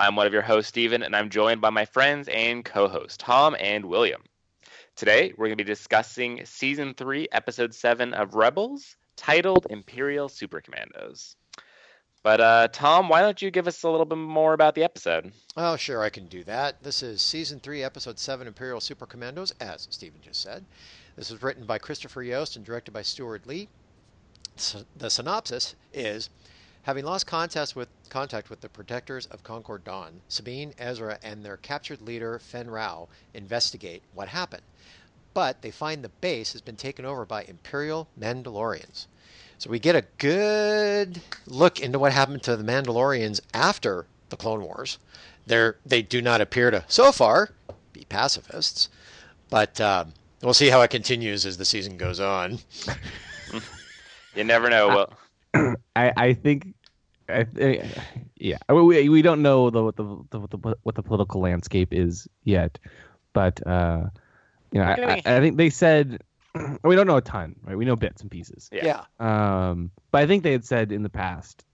I'm one of your hosts, Steven, and I'm joined by my friends and co hosts, Tom and William. Today, we're going to be discussing Season 3, Episode 7 of Rebels, titled Imperial Super Commandos. But, uh, Tom, why don't you give us a little bit more about the episode? Oh, sure, I can do that. This is Season 3, Episode 7, Imperial Super Commandos, as Stephen just said. This was written by Christopher Yost and directed by Steward Lee. The synopsis is Having lost contact with, contact with the protectors of Concord Dawn, Sabine, Ezra, and their captured leader, Fenn Rau, investigate what happened. But they find the base has been taken over by Imperial Mandalorians. So we get a good look into what happened to the Mandalorians after the Clone Wars. They're, they do not appear to, so far, be pacifists. But um, we'll see how it continues as the season goes on. You never know. Well, I, I think, I, thi- yeah, we, we don't know the, what the, the, what the what the political landscape is yet, but uh, you know, I, I. I think they said we don't know a ton, right? We know bits and pieces. Yeah. Um, but I think they had said in the past,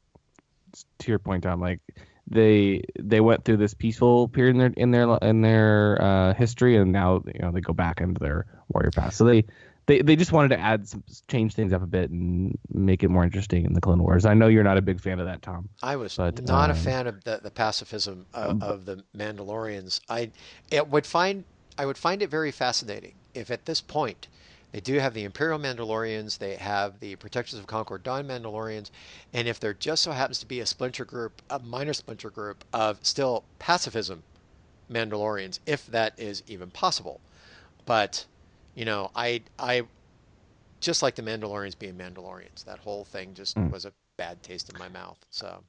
to your point, Tom, like they they went through this peaceful period in their in their in their uh, history, and now you know they go back into their warrior past. So they. They, they just wanted to add some change things up a bit and make it more interesting in the Clone Wars. I know you're not a big fan of that, Tom. I was But, not a um, fan of the, the pacifism of, of the Mandalorians. I it would find I would find it very fascinating if at this point they do have the Imperial Mandalorians, they have the Protectors of Concord Dawn Mandalorians, and if there just so happens to be a splinter group, a minor splinter group of still pacifism Mandalorians, if that is even possible. But you know, I I just like the Mandalorians being Mandalorians. That whole thing just Mm. was a bad taste in my mouth. So.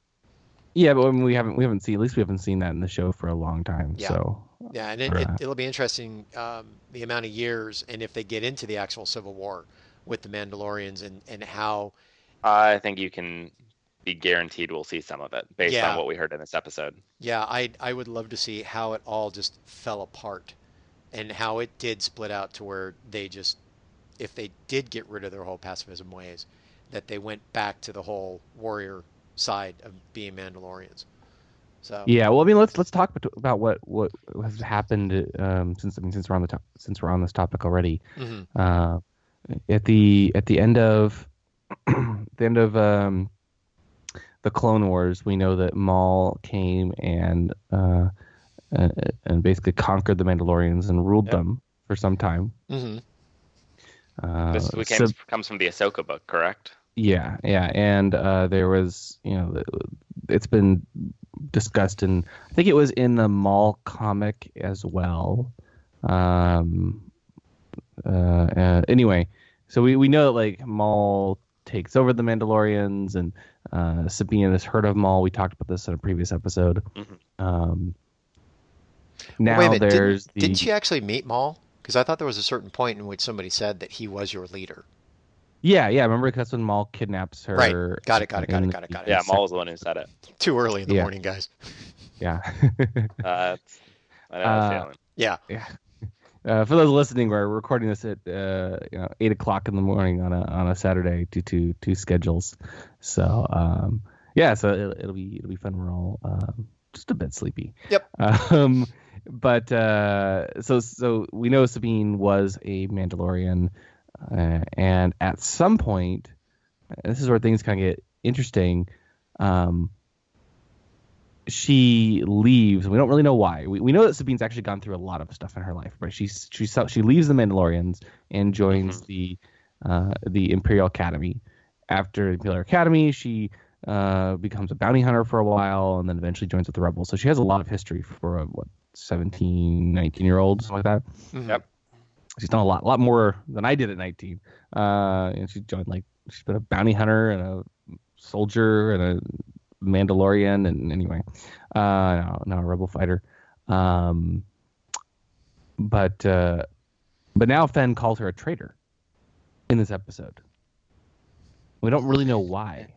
Yeah, but I mean, we haven't we haven't seen at least we haven't seen that in the show for a long time. Yeah. So Yeah, and it, Right. it, it'll be interesting um, the amount of years and if they get into the actual Civil War with the Mandalorians and, and how I think you can be guaranteed we'll see some of it based Yeah. on what we heard in this episode. yeah I I would love to see how it all just fell apart and how it did split out to where they just if they did get rid of their whole pacifism ways that they went back to the whole warrior side of being Mandalorians. So yeah, well, I mean, let's let's talk about- what what has happened um, since I mean since we're on the top, since we're on this topic already. mhm. Uh, at the at the end of the end of um, the Clone Wars, we know that Maul came and uh, uh, and basically conquered the Mandalorians and ruled Yep. them for some time. Mhm. Uh, This we so- comes from the Ahsoka book, correct? Yeah, yeah, and uh, there was, you know, it's been discussed, and I think it was in the Maul comic as well. Um, uh, uh, anyway, so we, we know that like Maul takes over the Mandalorians, and uh, Sabine has heard of Maul. We talked about this in a previous episode. Mhm. Um, now Wait a minute, there's didn't, the didn't you actually meet Maul? Because I thought there was a certain point in which somebody said that he was your leader. yeah, yeah. Remember because when Maul kidnaps her. Right. Got it, got it, got it, got it, got it. Yeah, the Maul was the one who said it. Too early in the Yeah. morning, guys. Yeah. Uh, it's- I know Uh, that feeling. Yeah. Uh, for those listening, we're recording this at uh, you know eight o'clock in the morning on a on a Saturday due to two schedules. So um, yeah, so it'll, it'll be it'll be fun. We're all um, just a bit sleepy. Yep. Um, but uh, so so we know Sabine was a Mandalorian, uh, and at some point, this is where things kind of get interesting. Um, she leaves. We don't really know why. We, we know that Sabine's actually gone through a lot of stuff in her life, but she's she she leaves the Mandalorians and joins the uh, the Imperial Academy. After the Imperial Academy, she uh, becomes a bounty hunter for a while, and then eventually joins with the Rebels. So she has a lot of history for a what 17, 19 year old, something like that. Mhm. Yep. She's done a lot, a lot more than I did at 19. Uh, and she joined like she's been a bounty hunter and a soldier and a Mandalorian, and anyway, uh, now, now a rebel fighter. Um, but uh, but now Fen calls her a traitor in this episode. We don't really know why.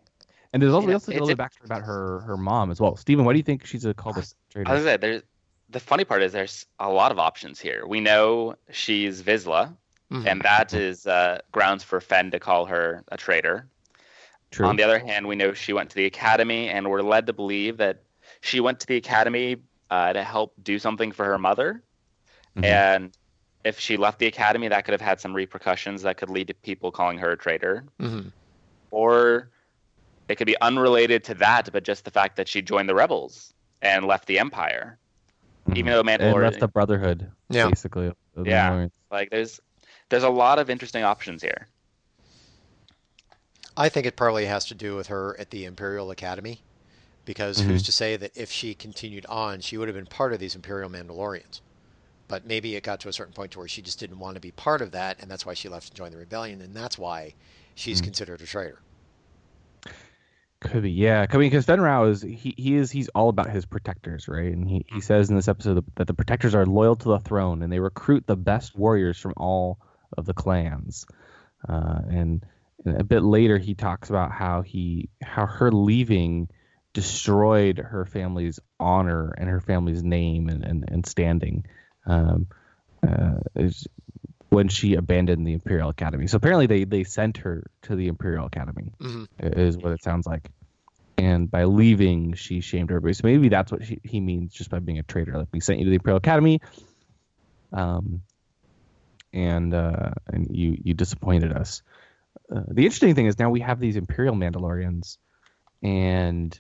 And there's also, we Yeah, also a little a- backstory about her her mom as well. Steven, why do you think she's a called a traitor? I was gonna say, there's the funny part is there's a lot of options here. We know she's Vizsla, Mhm. and that is uh, grounds for Fenn to call her a traitor. True. On the other hand, we know she went to the academy, and we're led to believe that she went to the academy uh, to help do something for her mother. Mhm. And if she left the academy, that could have had some repercussions that could lead to people calling her a traitor. Mhm. Or it could be unrelated to that, but just the fact that she joined the rebels and left the Empire. Even mm-hmm. though and Mandalorian, left the Brotherhood, Yeah. basically. the Yeah. Mandalorians. like there's there's a lot of interesting options here. I think it probably has to do with her at the Imperial Academy, because who's mm-hmm. to say that if she continued on, she would have been part of these Imperial Mandalorians. But maybe it got to a certain point to where she just didn't want to be part of that, and that's why she left and joined the rebellion, and that's why she's mm-hmm. considered a traitor. Could be, yeah. I mean, because Fenn is he, he is he's all about his protectors, right? And he, he says in this episode that, the protectors are loyal to the throne and they recruit the best warriors from all of the clans. Uh, and, and a bit later, he talks about how he how her leaving destroyed her family's honor and her family's name and and, and standing. Um, uh, is when she abandoned the Imperial Academy. So apparently they they sent her to the Imperial Academy Mhm. is what it sounds like. And by leaving, she shamed everybody. So maybe that's what she, he means just by being a traitor. Like we sent you to the Imperial Academy, um, and uh, and you you disappointed us. Uh, the interesting thing is now we have these Imperial Mandalorians, and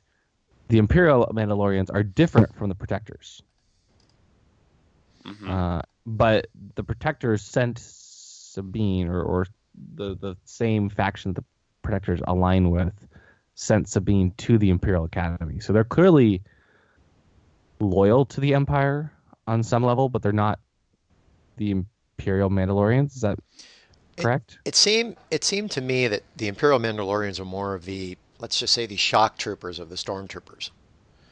the Imperial Mandalorians are different from the Protectors. Mhm. Uh, but the Protectors sent Sabine, or, or the the same faction that the Protectors align with, sent Sabine to the Imperial Academy. So they're clearly loyal to the Empire on some level, but they're not the Imperial Mandalorians. Is that correct? It seemed it seemed to me that the Imperial Mandalorians are more of the let's just say the shock troopers of the stormtroopers.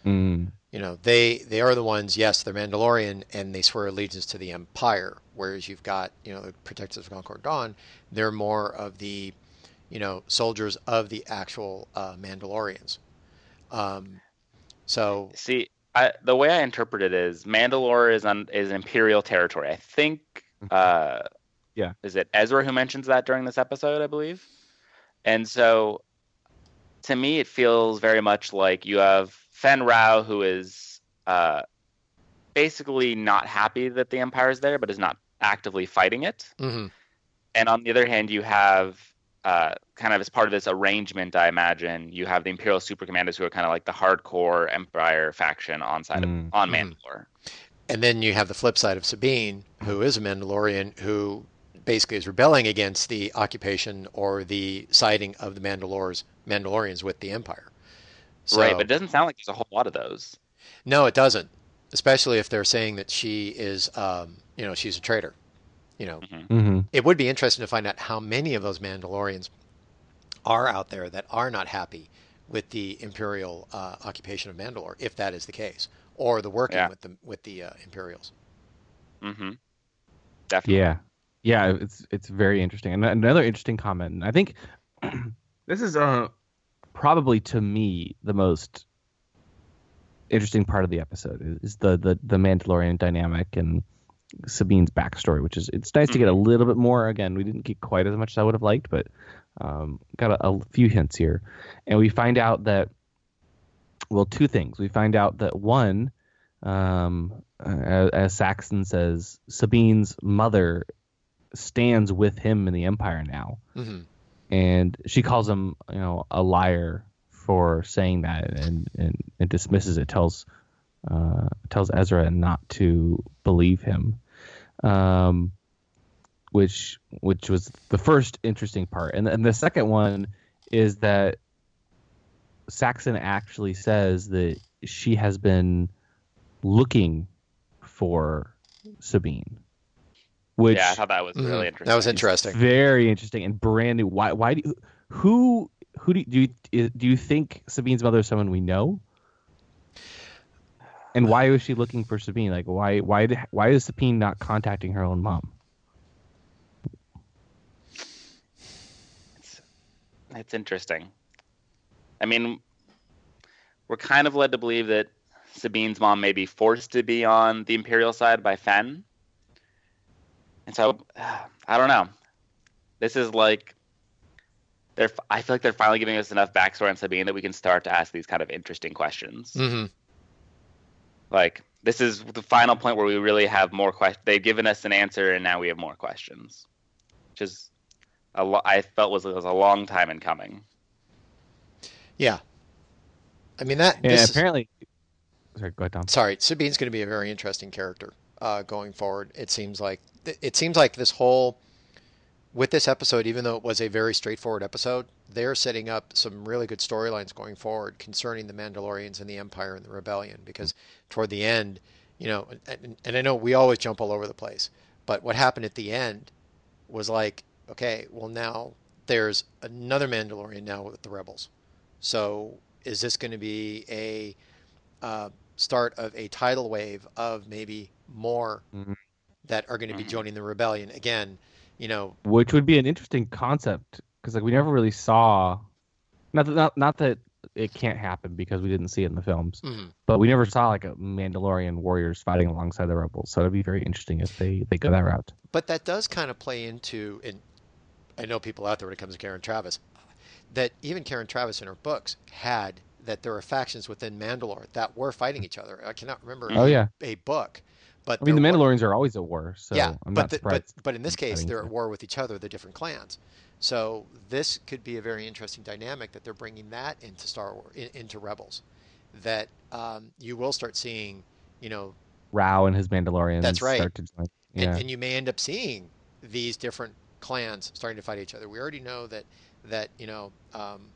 Mm, You know, they they are the ones. Yes, they're Mandalorian, and they swear allegiance to the Empire. Whereas you've got you know the Protectors of Concord Dawn, they're more of the you know soldiers of the actual uh, Mandalorians. Um, so See, I, the way I interpret it is Mandalore is on is Imperial territory. I think. Uh, Yeah. Is it Ezra who mentions that during this episode? I believe. And so, to me, it feels very much like you have Fenn Rau, who is uh, basically not happy that the Empire is there, but is not actively fighting it. mhm. And on the other hand, you have uh, kind of as part of this arrangement, I imagine, you have the Imperial Super Commandos who are kind of like the hardcore Empire faction on side Mm. of, on Mhm. Mandalore. and then you have the flip side of Sabine, who is a Mandalorian, who basically is rebelling against the occupation or the siding of the Mandalores Mandalorians with the Empire. So, right, but it doesn't sound like there's a whole lot of those. No, it doesn't. Especially if they're saying that she is, um, you know, she's a traitor. You know, hmm it would be interesting to find out how many of those Mandalorians are out there that are not happy with the Imperial uh, occupation of Mandalore, if that is the case, or the working Yeah. with the with the uh, Imperials. hmm Definitely. Yeah, yeah, it's it's very interesting. And another interesting comment. I think this is uh probably to me the most interesting part of the episode is, the the the Mandalorian dynamic and Sabine's backstory, which is it's nice to get a little bit more. Again, we didn't get quite as much as I would have liked, but um, got a, a few hints here, and we find out that well, two things. We find out that one, um, as, as Saxon says, Sabine's mother stands with him in the Empire now, hmm and she calls him, you know, a liar for saying that, and and, and dismisses it. tells uh, tells Ezra not to believe him, um, which which was the first interesting part, and and the second one is that Saxon actually says that she has been looking for Sabine, which yeah, I thought that was really interesting. That was interesting. very interesting and brand new. Why? Why do you, who who do you, do you do you think Sabine's mother is someone we know? And why was she looking for Sabine? Like, why why why is Sabine not contacting her own mom? It's, it's interesting. I mean, we're kind of led to believe that Sabine's mom may be forced to be on the Imperial side by Fenn. And so, I don't know. This is like they're. I feel like they're finally giving us enough backstory on Sabine that we can start to ask these kind of interesting questions. Mm-hmm. Like this is the final point where we really have more questions. They've given us an answer, and now we have more questions, which is a lo- I felt was was a long time in coming. Yeah. I mean that. And this is- apparently, sorry, go ahead, Tom. sorry, Sabine's going to be a very interesting character uh, going forward. It seems like it seems like this whole with this episode, even though it was a very straightforward episode, they're setting up some really good storylines going forward concerning the Mandalorians and the Empire and the Rebellion. Because toward the end, you know, and, and I know we always jump all over the place, but what happened at the end was like, okay, well now there's another Mandalorian now with the Rebels. So is this going to be a uh, start of a tidal wave of maybe more Mhm. that are going to be Mhm. joining the rebellion again? You know, Which would be an interesting concept because like we never really saw, not that not, not that it can't happen because we didn't see it in the films, mhm. but we never saw like a Mandalorian warriors fighting alongside the rebels. So it'd be very interesting if they they go that route. but that does kind of play into, and I know people out there when it comes to Karen Traviss, that even Karen Traviss in her books had that there are factions within Mandalore that were fighting each other. I cannot remember Oh yeah, a book, but I mean the there were- Mandalorians are always at war, so yeah, I'm but not the, but but in this case, they're at war with each other, the different clans. So this could be a very interesting dynamic that they're bringing that into Star Wars, in, into Rebels, that um, you will start seeing, you know, Rau and his Mandalorians That's right. start to join. and, Yeah, and you may end up seeing these different clans starting to fight each other. We already know that that you know um,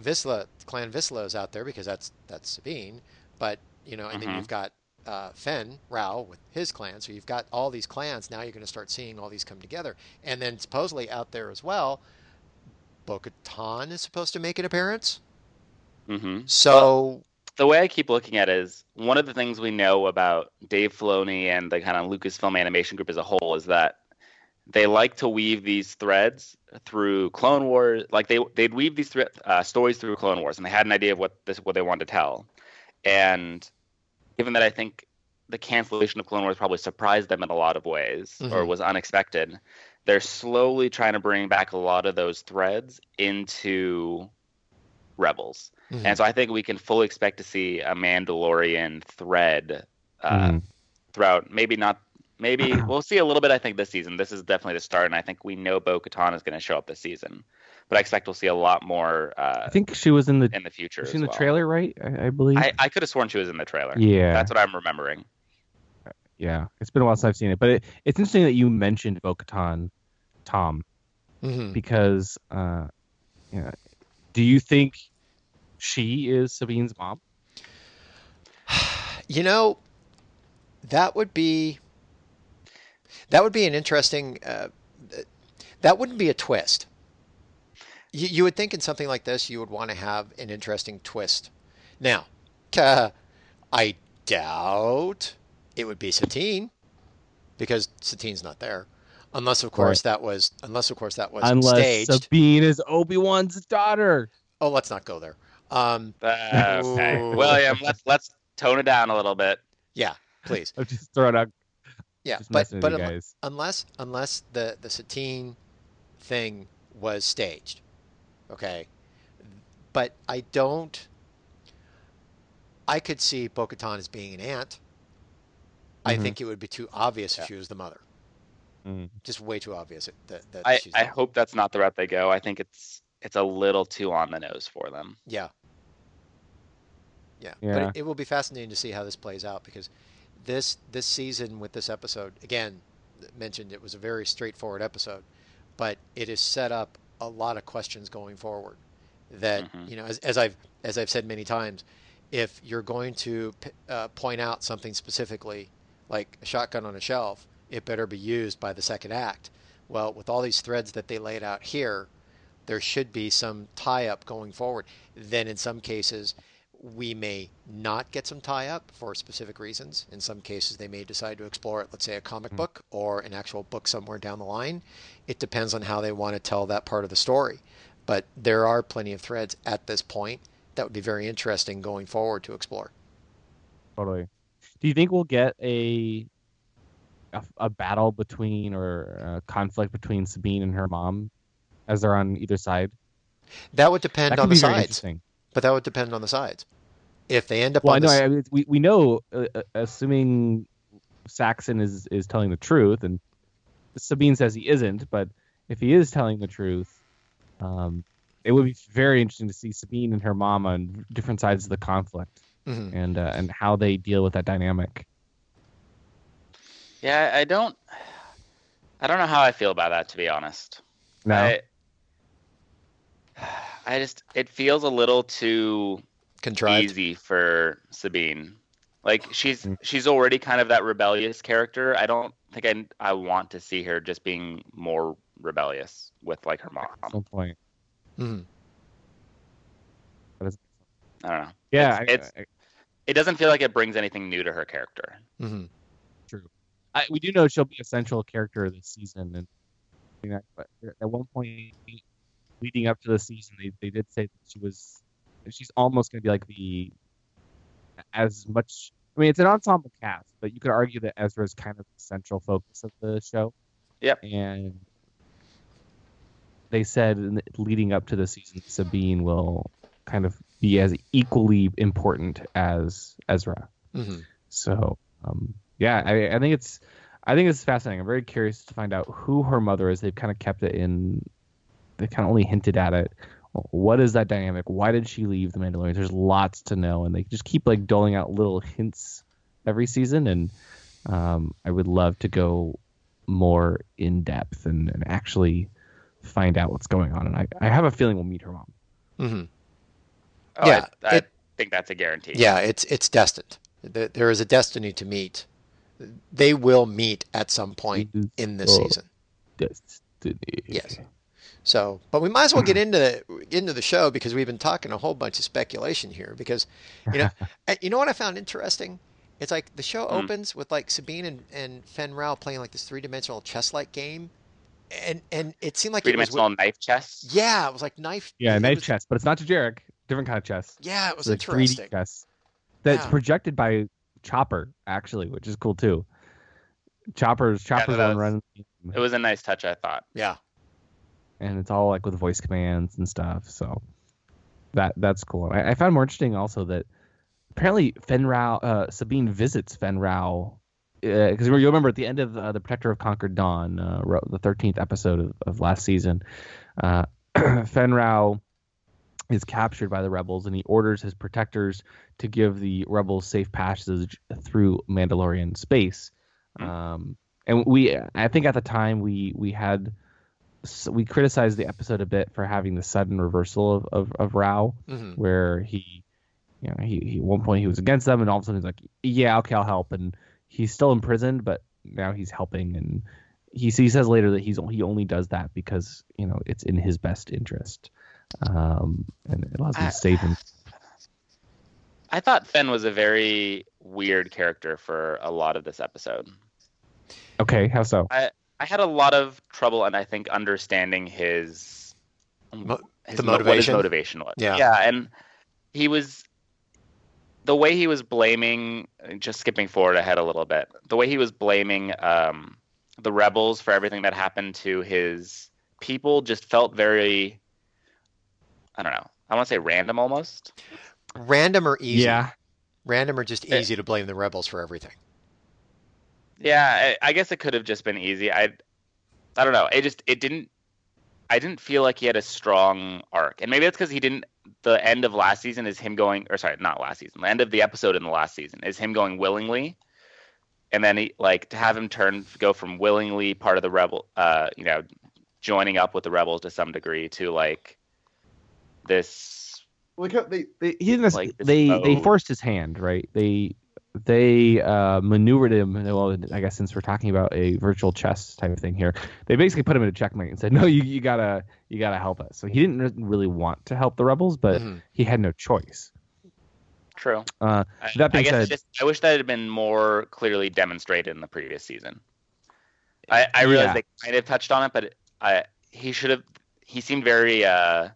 Vizsla clan Vizsla is out there because that's that's Sabine, but you know, and then Mhm. you've got uh, Fenn Rau with his clan. So you've got all these clans. Now you're going to start seeing all these come together, and then supposedly out there as well, Bo-Katan is supposed to make an appearance. hmm So the way I keep looking at it is one of the things we know about Dave Filoni and the kind of Lucasfilm animation group as a whole is that they like to weave these threads through Clone Wars. Like they they'd weave these thre- uh, stories through Clone Wars, and they had an idea of what this what they wanted to tell. And given that I think the cancellation of Clone Wars probably surprised them in a lot of ways, or Mhm. was unexpected, they're slowly trying to bring back a lot of those threads into Rebels. Mhm. And so I think we can fully expect to see a Mandalorian thread uh, Mhm. throughout. Maybe not. Maybe we'll see a little bit. I think this season. This is definitely the start, and I think we know Bo Katan is going to show up this season. But I expect we'll see a lot more uh, I think she was in the in the future. was as she in the well. trailer, right? I, I believe. I, I could have sworn she was in the trailer. yeah, That's what I'm remembering. yeah. It's been a while since I've seen it, but it, it's interesting that you mentioned Bo-Katan, Tom, Mhm. because uh, yeah. Do you think she is Sabine's mom? You know, that would be that would be an interesting. Uh, that wouldn't be a twist. You, you would think in something like this, you would want to have an interesting twist. Now, uh, I doubt it would be Satine because Satine's not there, unless of course that was unless of course that was Unless staged. Sabine is Obi Wan's daughter. Oh, let's not go there. Um, Uh, okay, William, let's let's tone it down a little bit. yeah, please. I'm just throwing out, Yeah, just but but you guys. unless unless the the Satine thing was staged, okay. But I don't. I could see Bo-Katan as being an aunt. I Mhm. think it would be too obvious Yeah. if she was the mother. Mm. Just way too obvious that, that I, she's. I the- hope that's not the route they go. I think it's it's a little too on the nose for them. Yeah. Yeah, but it, it will be fascinating to see how this plays out because this this season with this episode again mentioned it was a very straightforward episode, but it is set up a lot of questions going forward. That Mhm. you know, as, as I've as I've said many times, if you're going to uh, point out something specifically, like a shotgun on a shelf, it better be used by the second act. Well, with all these threads that they laid out here, there should be some tie up going forward. Then, in some cases, we may not get some tie up for specific reasons. In some cases, they may decide to explore it, let's say a comic Hmm. book or an actual book somewhere down the line. It depends on how they want to tell that part of the story. But there are plenty of threads at this point that would be very interesting going forward to explore. Totally. Do you think we'll get a a, a battle between or a conflict between Sabine and her mom as they're on either side? That would depend That on the sides, but that would depend on the sides. If they end up Well, I know. I we we know, uh, uh, assuming Saxon is is telling the truth, and Sabine says he isn't, but if he is telling the truth, um, it would be very interesting to see Sabine and her mom on different sides of the conflict, Mhm. and uh, and how they deal with that dynamic. Yeah, I don't. I don't know how I feel about that, to be honest. No, I, I just it feels a little too contrived. easy for Sabine. Like she's Mm. she's already kind of that rebellious character. I don't think I I want to see her just being more rebellious with like her mom. at some point. Mhm. I don't know. Yeah, It's- I- I- It doesn't feel like it brings anything new to her character. Mhm. True. I, we do know she'll be a central character this season, and you know, but at one point leading up to the season, they, they did say that she was she's almost going to be like the as much. I mean, it's an ensemble cast, but you could argue that Ezra is kind of the central focus of the show. Yep. And they said in the, leading up to the season, Sabine will kind of be as equally important as Ezra. Mhm. So, um, yeah, I, I think it's, I think it's fascinating. I'm very curious to find out who her mother is. They've kind of kept it in, they kind of only hinted at it. What is that dynamic? Why did she leave the Mandalorian? There's lots to know, and they just keep like doling out little hints every season. And um, I would love to go more in depth and, and actually find out what's going on. And I, I have a feeling we'll meet her mom. Mm-hmm. Oh, Yeah, I, I it- think that's a guarantee. Yeah, it's it's destined. There there is a destiny to meet. They will meet at some point in this Oh. season. Destiny. Yes. So, but we might as well get into the into the show because we've been talking a whole bunch of speculation here. Because, you know, you know what I found interesting? It's like the show Hmm. opens with like Sabine and and Fenn Rau playing like this three dimensional chess like game, and and it seemed like Three it was dimensional knife chess. yeah, it was like knife. Yeah, knife was- chess, but it's not Dejarik. Different kind of chess. Yeah, it was It's like interesting. 3D chess. That's Yeah. projected by Chopper, actually, which is cool too. Chopper's Chopper's that on run, It was a nice touch, I thought. Yeah. And it's all like with voice commands and stuff. So that that's cool. I, I found more interesting also that apparently Fenn Rau, uh, Sabine visits Fenn Rau because you remember at the end of uh, the Protector of Concord Dawn, uh, the thirteenth episode of, of last season, uh, Fenn Rau is captured by the rebels, and he orders his protectors to give the rebels safe passage through Mandalorian space. Um, and we, I think at the time we we had we criticized the episode a bit for having the sudden reversal of of, of Rau, hmm where he, you know, he, he at one point he was against them, and all of a sudden he's like, yeah, okay, I'll help, and he's still imprisoned, but now he's helping, and he he says later that he's he only does that because you know it's in his best interest, um, and it allows him to save him. I thought Fenn was a very weird character for a lot of this episode. Okay, how so? I had a lot of trouble, and I think understanding his, Mo- his the mo- what his motivation? motivation was. Yeah. yeah, and he was the way he was blaming. Just skipping forward ahead a little bit, the way he was blaming um, the rebels for everything that happened to his people just felt very. I don't know. I want to say random almost. Random or easy? Yeah, Random or just easy to blame the rebels for everything? Yeah, I, I guess it could have just been easy. I, I don't know. It just it didn't. I didn't feel like he had a strong arc, and maybe that's because he didn't. The end of last season is him going, or sorry, not last season. The end of the episode in the last season is him going willingly, and then he like to have him turn go from willingly part of the rebel, uh, you know, joining up with the rebels to some degree to like this. Like they, they he didn't Like they they forced his hand, right? They they uh, maneuvered him. Well, I guess since we're talking about a virtual chess type of thing here, they basically put him in a checkmate and said, "No, you, you gotta you gotta help us." So he didn't really want to help the rebels, but Mhm. he had no choice. True. Uh, I, That being I guess said- just, I wish that had been more clearly demonstrated in the previous season. I, I realize Yeah. they kind of touched on it, but I he should have. He seemed very. Uh,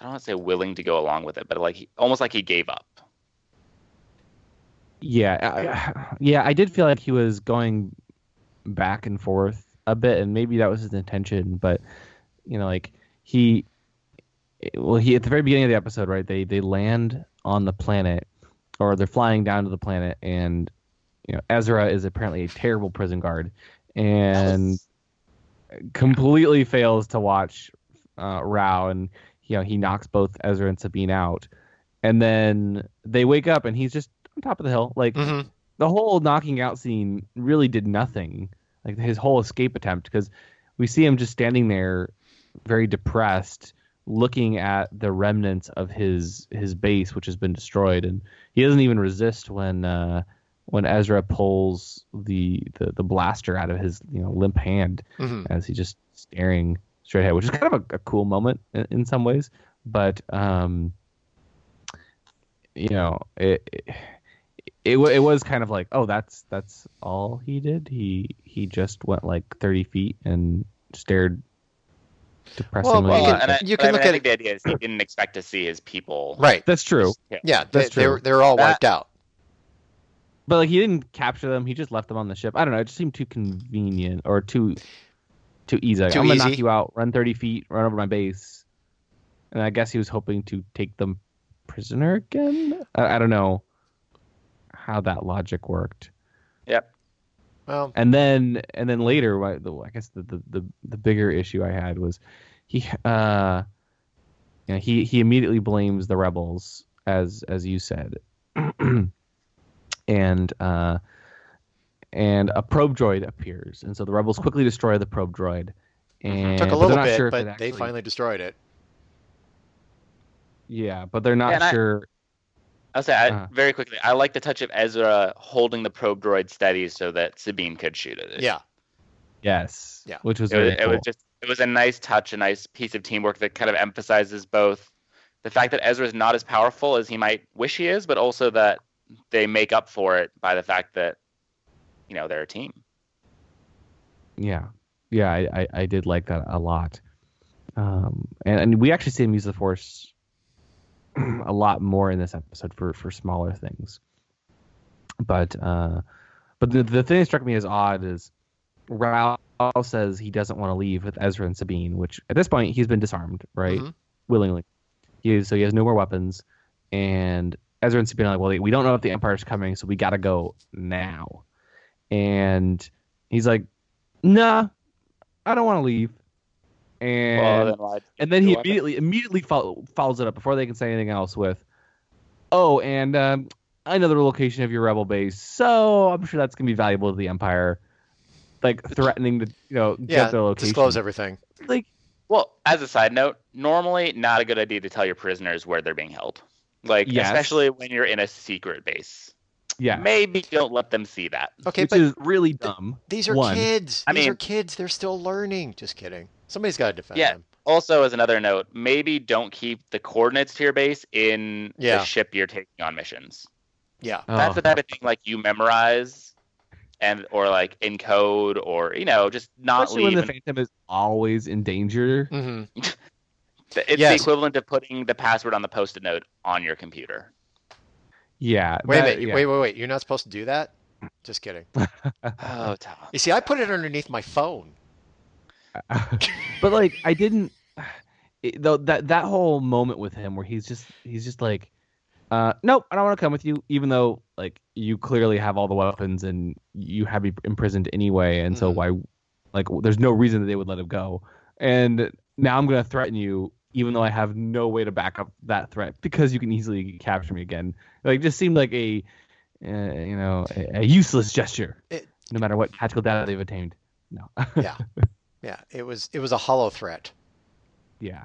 I don't want to say willing to go along with it, but like he, almost like he gave up. Yeah, I, yeah, I did feel like he was going back and forth a bit, and maybe that was his intention. But you know, like he, well, he at the very beginning of the episode, right? They they land on the planet, or they're flying down to the planet, and you know, Ezra is apparently a terrible prison guard, and completely fails to watch uh, Rau, and you know he knocks both Ezra and Sabine out, and then they wake up, and he's just on top of the hill. Like Mhm. the whole knocking out scene really did nothing. Like his whole escape attempt, because we see him just standing there, very depressed, looking at the remnants of his his base, which has been destroyed, and he doesn't even resist when uh, when Ezra pulls the, the the blaster out of his you know limp hand Mhm. as he's just staring straight ahead, which is kind of a, a cool moment in, in some ways. But um, you know, it, it it wa- it was kind of like, oh, that's that's all he did. He he just went like thirty feet and stared depressingly. well, you Well, can- and I, you can I, mean, look I at it. the idea is he didn't expect to see his people. Right. that's true. Yeah, That's they, they're true. they're all That- wiped out. But like he didn't capture them. He just left them on the ship. I don't know. It just seemed too convenient or too too easy. Like, Too I'm gonna knock you out, run thirty feet, run over my base, and I guess he was hoping to take them prisoner again. I, I don't know how that logic worked. Yep. Well, And then and then later, why- the- I guess the, the the the bigger issue I had was he uh you know, he he immediately blames the rebels as as you said. and uh and a probe droid appears, and so the rebels quickly destroy the probe droid. And took a little they're not bit, sure but it they finally destroyed it. yeah, but they're not Yeah, and I- sure. I'll say I, Uh. very quickly. I like the touch of Ezra holding the probe droid steady so that Sabine could shoot at it. Yeah. Yes, Yeah. which was it was, very it was just it was a nice touch, a nice piece of teamwork that kind of emphasizes both the fact that Ezra is not as powerful as he might wish he is, but also that they make up for it by the fact that you know they're a team. Yeah, yeah, I, I, I did like that a lot. Um, and, and we actually see him use the force a lot more in this episode for, for smaller things. But uh, but the the thing that struck me as odd is Rau says he doesn't want to leave with Ezra and Sabine, which at this point he's been disarmed, right? Mhm. Willingly. He is, so he has no more weapons, and Ezra and Sabine are like, well, we don't know if the Empire's coming, so we got to go now. And he's like, nah, I don't want to leave. And well, then and then he Go immediately immediately follow, follows it up before they can say anything else with, "Oh, and um, I know the location of your rebel base, so I'm sure that's gonna be valuable to the Empire." Like threatening to you know get Yeah. their location. Disclose everything. Like Well, as a side note, normally not a good idea to tell your prisoners where they're being held. Like Yes. especially when you're in a secret base. yeah, Maybe don't let them see that. Okay, which but is really dumb. these are one. kids. I these are kids. They're still learning. Just kidding. Somebody's got to defend Yeah. them. Also, as another note, maybe don't keep the coordinates to your base in Yeah. the ship you're taking on missions. Yeah. That's Oh. the type of thing like you memorize and or like encode or you know just not Especially when the and- Phantom is always in danger. hmm it's Yes. the equivalent of putting the password on the post-it note on your computer. Yeah. Wait a minute. yeah. Wait, wait, wait. You're not supposed to do that. Just kidding. Oh, Tom. You see, I put it underneath my phone. but like I didn't though that that whole moment with him where he's just he's just like uh nope I don't want to come with you even though like you clearly have all the weapons and you have me imprisoned anyway and so Mhm. why like there's no reason that they would let him go and now I'm gonna threaten you even though I have no way to back up that threat because you can easily capture me again like just seemed like a uh, you know a, a useless gesture It- no matter what tactical data they've attained no Yeah. Yeah. It was. It was a hollow threat. Yeah.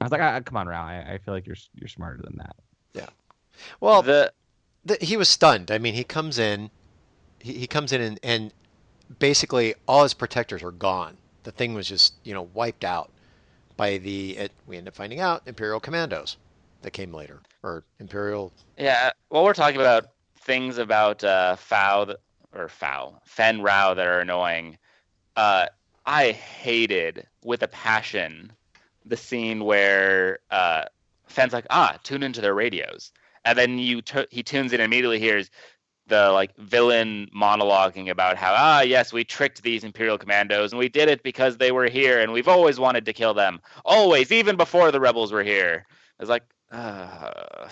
I was like, ah, come on, Rau. I, I feel like you're you're smarter than that. Yeah. Well, the the, he was stunned. I mean, he comes in, he, he comes in and, and basically all his protectors are gone. The thing was just, you know, wiped out by the, it, we end up finding out, Imperial commandos. that came later, or Imperial. Yeah, well, we're talking about things about uh, Fow or Fow Fenn Rau that are annoying. Uh, I hated with a passion the scene where uh, Fenn's like, ah, tune into their radios, and then you t- he tunes in and immediately hears the like villain monologuing about how ah yes we tricked these imperial commandos and we did it because they were here and we've always wanted to kill them. Always even before the rebels were here. It's like uh,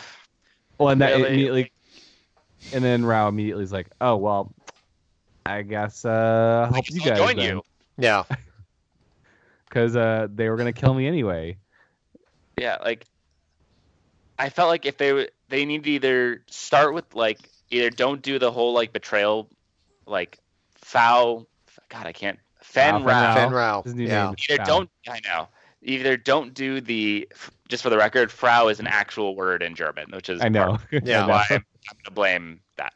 Well, and that Really? immediately, and then Rau immediately is like, "Oh well, I guess uh, I'll help you guys join then, you Yeah, because uh, they were gonna kill me anyway." yeah like i felt like if they w- they need to either start with like either don't do the whole like betrayal like foul god i can't fen Fenn Rau. Rau. Fenn Rau. His new Yeah, name. either Foul. don't i know either don't do the just for the record frau is an actual word in german which is I know. part Yeah. why i'm, I'm gonna blame that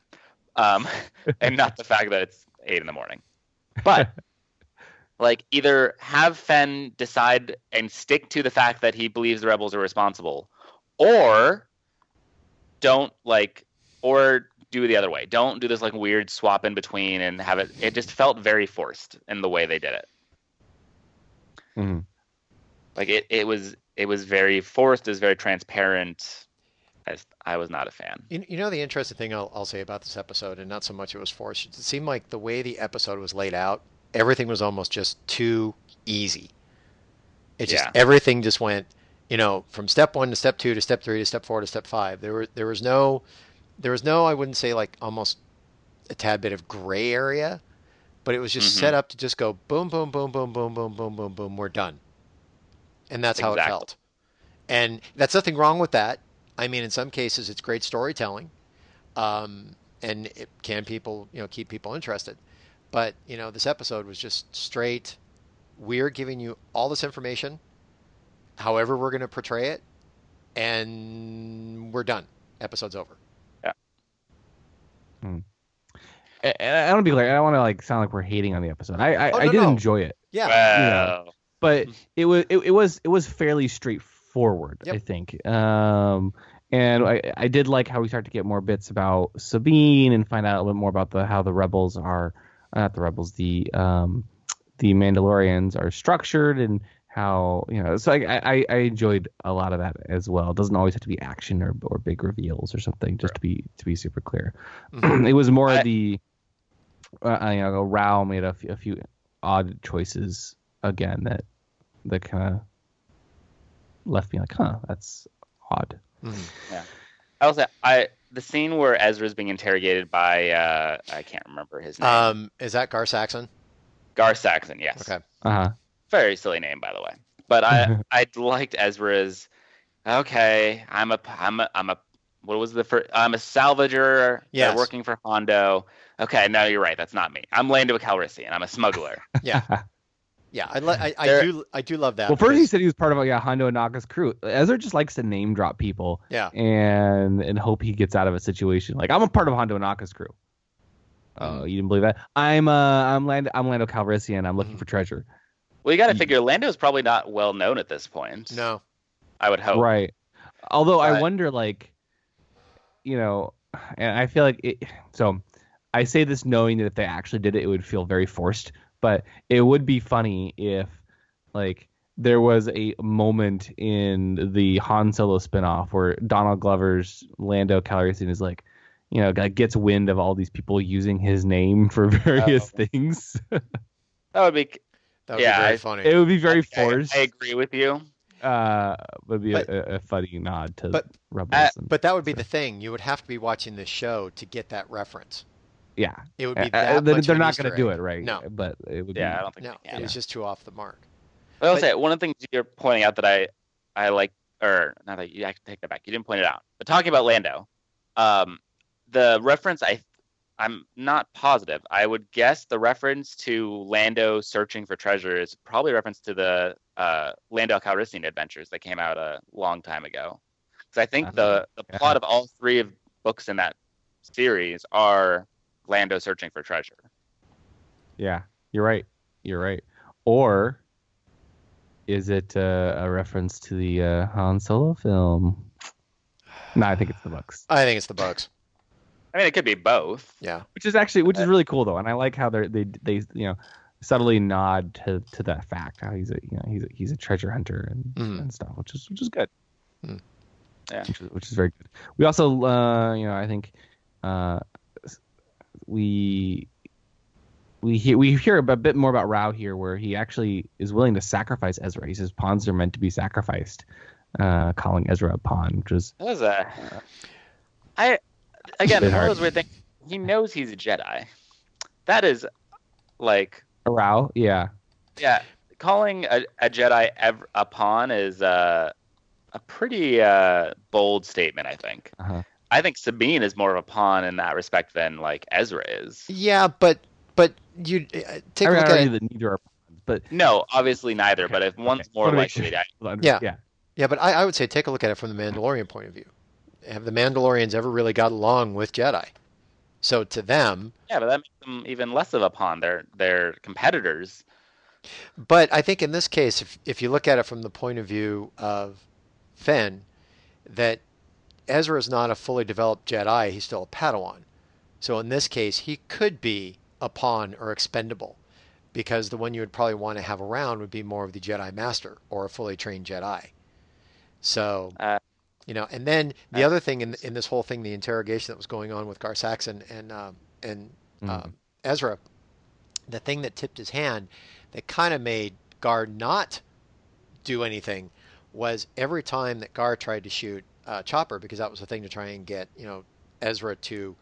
um and not the fact that it's eight in the morning but like either have fen decide and stick to the fact that he believes the rebels are responsible or don't like or do the other way don't do this like weird swap in between and have it it just felt very forced in the way they did it Mhm. like it, it was it was very forced it was very transparent I, I was not a fan You, you know the interesting thing I'll, I'll say about this episode, and not so much it was forced. It seemed like the way the episode was laid out, everything was almost just too easy. It just Yeah. everything just went, you know, from step one to step two to step three to step four to step five. There were there was no, there was no I wouldn't say like almost a tad bit of gray area, but it was just Mhm. set up to just go boom boom boom boom boom boom boom boom boom. We're done, and that's how it felt. And that's nothing wrong with that. I mean, in some cases, it's great storytelling, um, and it can people, you know, keep people interested. But you know, this episode was just straight. We're giving you all this information, however we're going to portray it, and we're done. Episode's over. And I don't be like I don't want to like sound like we're hating on the episode. I I, Oh, I did no. enjoy it, Yeah. well but it was it, it was it was fairly straightforward. Yep. I think. Um, and I I did like how we start to get more bits about Sabine and find out a little bit more about the how the rebels are uh, not the rebels the um the Mandalorians are structured and how you know so I, I I enjoyed a lot of that as well. It doesn't always have to be action or or big reveals or something. Just to be to be super clear, Mhm. it was more I- the uh, you know Rau made a few, a few odd choices again that that kind of left me like, huh, that's odd. Mhm. I will say I the scene where Ezra's being interrogated by uh, I can't remember his name. Um, is that Gar Saxon? Gar Saxon, yes. Okay. Uh huh. Very silly name, by the way. But I I liked Ezra's. Okay, I'm a I'm a I'm a what was the first? I'm a salvager. Yeah. Working for Hondo. Okay, no, you're right. That's not me. I'm Lando Calrissian. I'm a smuggler. Yeah. Yeah. I, li- I, I do I do love that. Well, first he said he was part of yeah Hondo Ohnaka's crew. Ezra just likes to name drop people Yeah. and and hope he gets out of a situation. Like I'm a part of Hondo Ohnaka's crew. Oh, you didn't believe that? I'm uh I'm Lando I'm Lando Calrissian. I'm looking Mhm. for treasure. Well, you got to Ye- figure Lando's probably not well known at this point. No. I would hope. Right. Although I wonder, like, you know, and I feel like it. So I say this knowing that if they actually did it, it would feel very forced. But it would be funny if, like, there was a moment in the Han Solo spinoff where Donald Glover's Lando Calrissian is like, you know, gets wind of all these people using his name for various things. That would be. That would Yeah, be very I- funny. it would be very I- forced. I, agree with you. uh, would be But- a, a, a funny nod to but- Rebels. uh, and- but that would be the thing. You would have to be watching this show to get that reference. Yeah, It would Uh, be uh, that they're much they're not going to do it right. No. but it would. Yeah, I be, don't think. No, we can. it was just too off the mark. I will But- say one of the things you're pointing out that I I like, or not that you I can take that back. You didn't point it out, but talking about Lando, um, the reference I I'm not positive. I would guess the reference to Lando searching for treasure is probably a reference to the uh, Lando Calrissian adventures that came out a long time ago. Because I think the the yeah. plot of all three of books in that series are Lando searching for treasure. Yeah, you're right. You're right. Or is it uh, a reference to the uh, Han Solo film? No, I think it's the Bucks. I think it's the Bucks. I mean, it could be both. Yeah. which is actually which is really cool though, and I like how they they they you know subtly nod to to that fact how he's a you know he's a, he's a treasure hunter and, Mhm. and stuff, which is which is good. Mm. Yeah. which is, which is very good. We also uh, you know I think uh, we. We hear, we hear a bit more about Rau here, where he actually is willing to sacrifice Ezra. He says pawns are meant to be sacrificed, uh, calling Ezra a pawn, which is That was a. I again, one of those weird things. He knows he's a Jedi. That is like a Rau. Yeah, Yeah, calling a, a Jedi ev- a pawn is uh, a pretty uh, bold statement. I think. Uh-huh. I think Sabine is more of a pawn in that respect than like Ezra is. Yeah, but but you uh, take I a look at it. that neither are pawns, but No, obviously neither. But if one's okay. more Wanna likely, sure. to, Yeah. yeah. Yeah, but I, I would say take a look at it from the Mandalorian point of view. Have the Mandalorians ever really got along with Jedi? So to them, yeah, but that makes them even less of a pawn. They're they're competitors. but I think in this case, if if you look at it from the point of view of Fenn, that Ezra is not a fully developed Jedi; he's still a Padawan. So in this case, he could be a pawn or expendable, because the one you would probably want to have around would be more of the Jedi Master or a fully trained Jedi. So Uh, you know, and then the That's- other thing in in this whole thing, the interrogation that was going on with Gar Saxon and um, and Mhm. um, Ezra, the thing that tipped his hand, that kind of made Gar not do anything, was every time that Gar tried to shoot uh, Chopper, because that was the thing to try and get you know Ezra to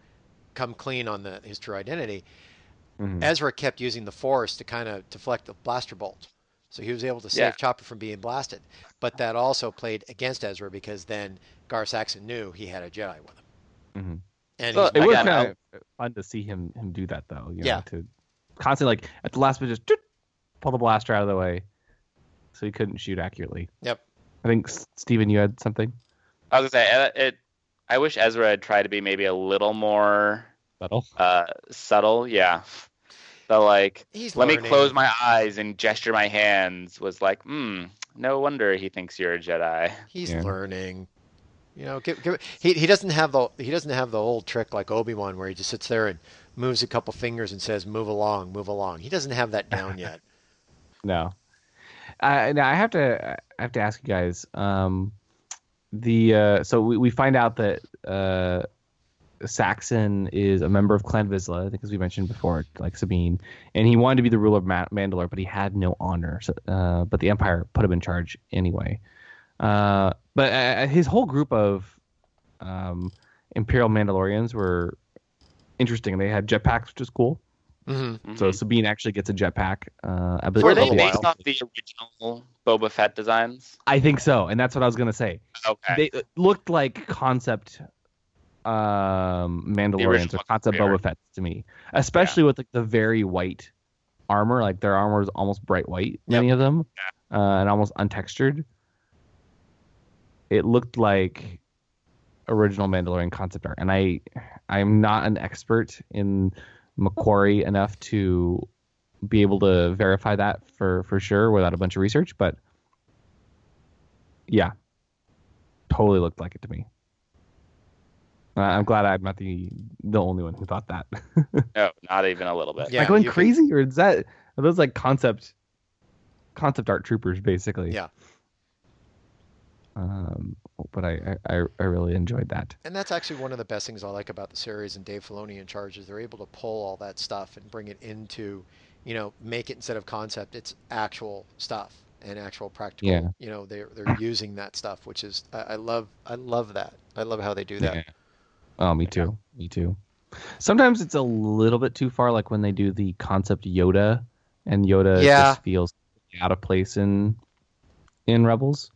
come clean on the his true identity. Mhm. Ezra kept using the Force to kind of deflect the blaster bolt. So he was able to save Yeah. Chopper from being blasted. But that also played against Ezra because then Gar Saxon knew he had a Jedi with him. Mhm. And So It was kind of fun to see him him do that though. You Yeah. Know, to constantly like at the last minute just pull the blaster out of the way, so he couldn't shoot accurately. Yep. I think S- Steven, you had something I was gonna say uh, it. I wish Ezra had tried to be maybe a little more subtle. uh, subtle. Yeah, the like he's let me close my eyes and gesture my hands was like, hmm, no wonder he thinks you're a Jedi. He's Yeah. learning. You know, give, give, he he doesn't have the he doesn't have the old trick like Obi Wan where he just sits there and moves a couple fingers and says, "Move along, move along." He doesn't have that down yet. No. Uh, now I have to I have to ask you guys. Um, the uh, so we, we find out that uh, Saxon is a member of Clan Vizsla, I think as we mentioned before, like Sabine, and he wanted to be the ruler of Ma- Mandalore, but he had no honor. So, uh, but the Empire put him in charge anyway. Uh, but uh, his whole group of um, Imperial Mandalorians were interesting. They had jetpacks, which is cool. Hmm So Mhm. Sabine actually gets a jetpack. Uh, I believe were they based off the original Boba Fett designs? I think so, and that's what I was gonna say. Okay. They looked like concept um Mandalorians or original concept Boba Fett to me, especially with like the very white armor. Like their armor is almost bright white, many of them, uh, and almost untextured. It looked like original Mandalorian concept art, and I I'm not an expert in McQuarrie enough to be able to verify that for for sure without a bunch of research, but yeah, totally looked like it to me. Uh, I'm glad I'm not the the only one who thought that. No, not even a little bit. Yeah, Am I going you can- crazy, or is that are those like concept concept art troopers basically? Yeah. Um, but I, I I really enjoyed that. And that's actually one of the best things I like about the series and Dave Filoni in charge is they're able to pull all that stuff and bring it into, you know, make it instead of concept, it's actual stuff and actual practical. Yeah. You know, they're they're using that stuff, which is I, I love I love that. I love how they do that. Yeah. Oh, me too. Me too. Sometimes it's a little bit too far, like when they do the concept Yoda, and Yoda Yeah. just feels out of place in in Rebels.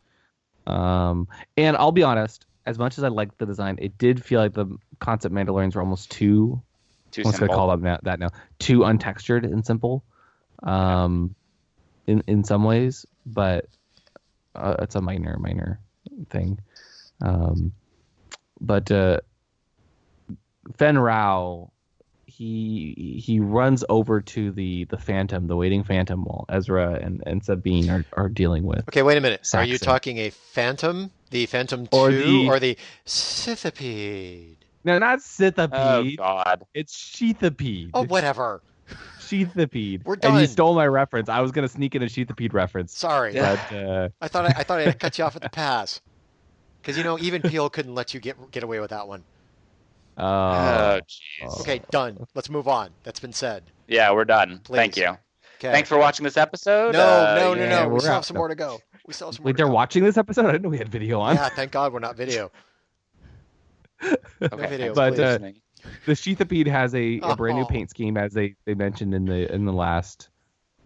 Um, and I'll be honest, as much as I liked the design, it did feel like the concept Mandalorians were almost too Too what's gonna simple. call that, that now too untextured and simple um in in some ways but uh, it's a minor minor thing um but uh Fenn Rau he he runs over to the the phantom the waiting phantom while Ezra and and Sabine are, are dealing with Okay, wait a minute. Are you talking a phantom, The Phantom Or 2 the- or the Scythipede? No, not Oh God. it's Sheathipede. Oh, whatever. Sheathipede. We're done. And you stole my reference. I was gonna sneak in a Sheathipede reference, Sorry. but uh, I thought I, I thought I cut you off at the pass. Because you know, even Peel couldn't let you get get away with that one. Uh, Oh jeez. Okay, done. Let's move on. That's been said. Yeah, we're done. Please. Thank you. Okay. Thanks for watching this episode. No, Uh, no, no, yeah. no. We still out. have some more to go. We still have some more wait, to they're watching this episode. I didn't know we had video on. Yeah, thank God we're not video. Okay, video, thanks for But, uh, the Sheathipede has a, a brand new Oh. paint scheme, as they, they mentioned in the in the last